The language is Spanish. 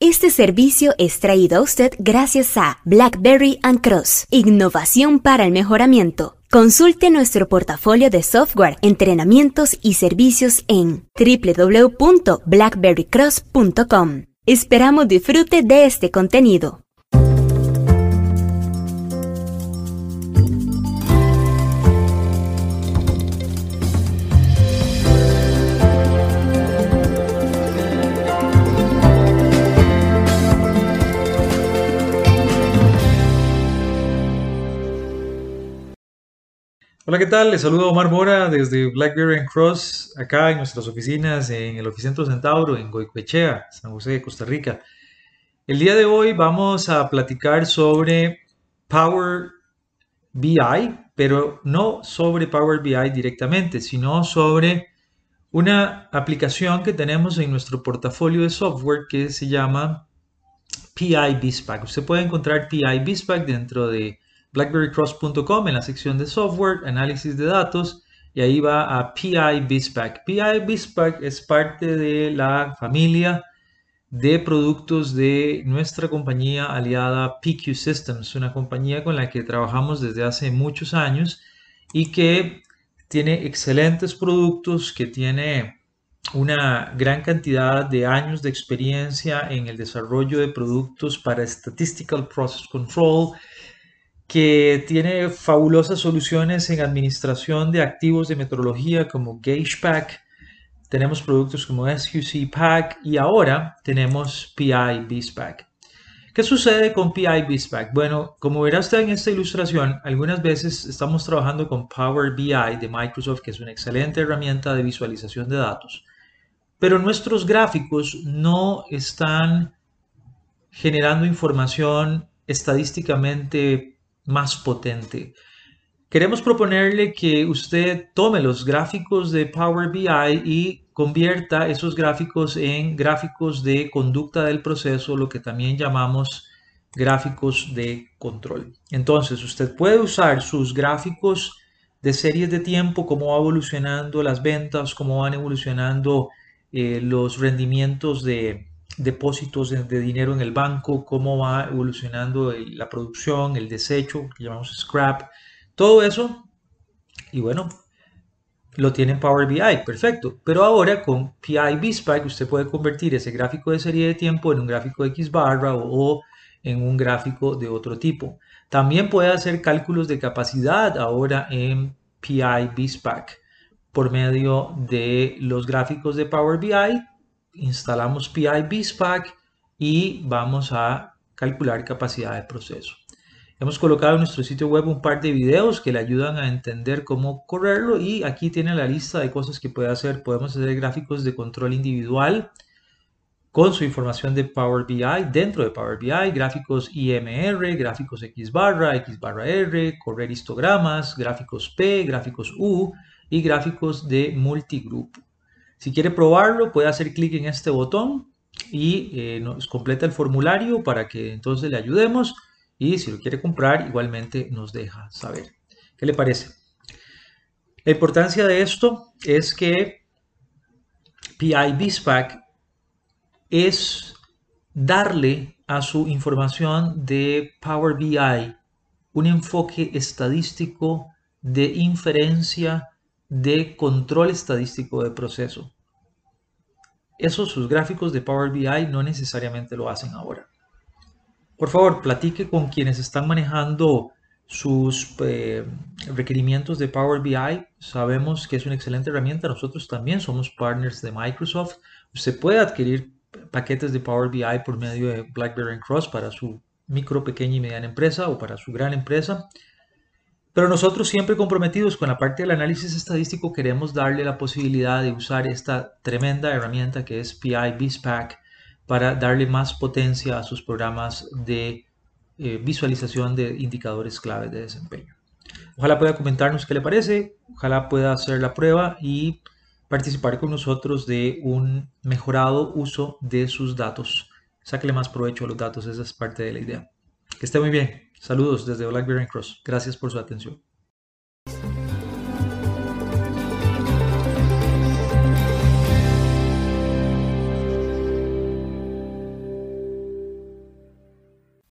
Este servicio es traído a usted gracias a BlackBerry and Cross, innovación para el mejoramiento. Consulte nuestro portafolio de software, entrenamientos y servicios en www.blackberrycross.com. Esperamos disfrute de este contenido. Hola, ¿qué tal? Les saludo Omar Mora desde BlackBerry Cross, acá en nuestras oficinas en el Oficentro Centauro, en Goicoechea, San José de Costa Rica. El día de hoy vamos a platicar sobre Power BI, pero no sobre Power BI directamente, sino sobre una aplicación que tenemos en nuestro portafolio de software que se llama PI BizPack. Usted puede encontrar PI BizPack dentro de blackberrycross.com en la sección de software, análisis de datos, y ahí va a PI BizPack. PI BizPack es parte de la familia de productos de nuestra compañía aliada PQ Systems, una compañía con la que trabajamos desde hace muchos años y que tiene excelentes productos, que tiene una gran cantidad de años de experiencia en el desarrollo de productos para Statistical Process Control, que tiene fabulosas soluciones en administración de activos de metrología como GagePack, tenemos productos como SQC Pack y ahora tenemos PI BizPack. ¿Qué sucede con PI BizPack? Bueno, como verá usted en esta ilustración, algunas veces estamos trabajando con Power BI de Microsoft, que es una excelente herramienta de visualización de datos, pero nuestros gráficos no están generando información estadísticamente más potente. Queremos proponerle que usted tome los gráficos de Power BI y convierta esos gráficos en gráficos de conducta del proceso, lo que también llamamos gráficos de control. Entonces, usted puede usar sus gráficos de series de tiempo, cómo va evolucionando las ventas, cómo van evolucionando eh, los rendimientos de, depósitos de, dinero en el banco, cómo va evolucionando la producción, el desecho, que llamamos scrap, todo eso. Y bueno, lo tiene en Power BI, perfecto. Pero ahora con PI BizPack usted puede convertir ese gráfico de serie de tiempo en un gráfico de X barra o, en un gráfico de otro tipo. También puede hacer cálculos de capacidad ahora en PI BizPack por medio de los gráficos de Power BI instalamos PI BizPack y vamos a calcular capacidad de proceso. Hemos colocado en nuestro sitio web un par de videos que le ayudan a entender cómo correrlo y aquí tiene la lista de cosas que puede hacer. Podemos hacer gráficos de control individual con su información de Power BI dentro de Power BI, gráficos IMR, gráficos X barra, X barra R, correr histogramas, gráficos P, gráficos U y gráficos de multigrupo. Si quiere probarlo, puede hacer clic en este botón y eh, nos completa el formulario para que entonces le ayudemos. Y si lo quiere comprar, igualmente nos deja saber. ¿Qué le parece? La importancia de esto es que PI BizPack es darle a su información de Power BI un enfoque estadístico de inferencia de control estadístico de proceso. Esos sus gráficos de Power BI no necesariamente lo hacen ahora. Por favor, platique con quienes están manejando sus eh, requerimientos de Power BI. Sabemos que es una excelente herramienta. Nosotros también somos partners de Microsoft. Usted puede adquirir paquetes de Power BI por medio de BlackBerry Cross para su micro, pequeña y mediana empresa o para su gran empresa. Pero nosotros siempre comprometidos con la parte del análisis estadístico queremos darle la posibilidad de usar esta tremenda herramienta que es PI BizPack para darle más potencia a sus programas de eh, visualización de indicadores claves de desempeño. Ojalá pueda comentarnos qué le parece, ojalá pueda hacer la prueba y participar con nosotros de un mejorado uso de sus datos. Sáquele más provecho a los datos, esa es parte de la idea. Que esté muy bien. Saludos desde BlackBerry Cross. Gracias por su atención.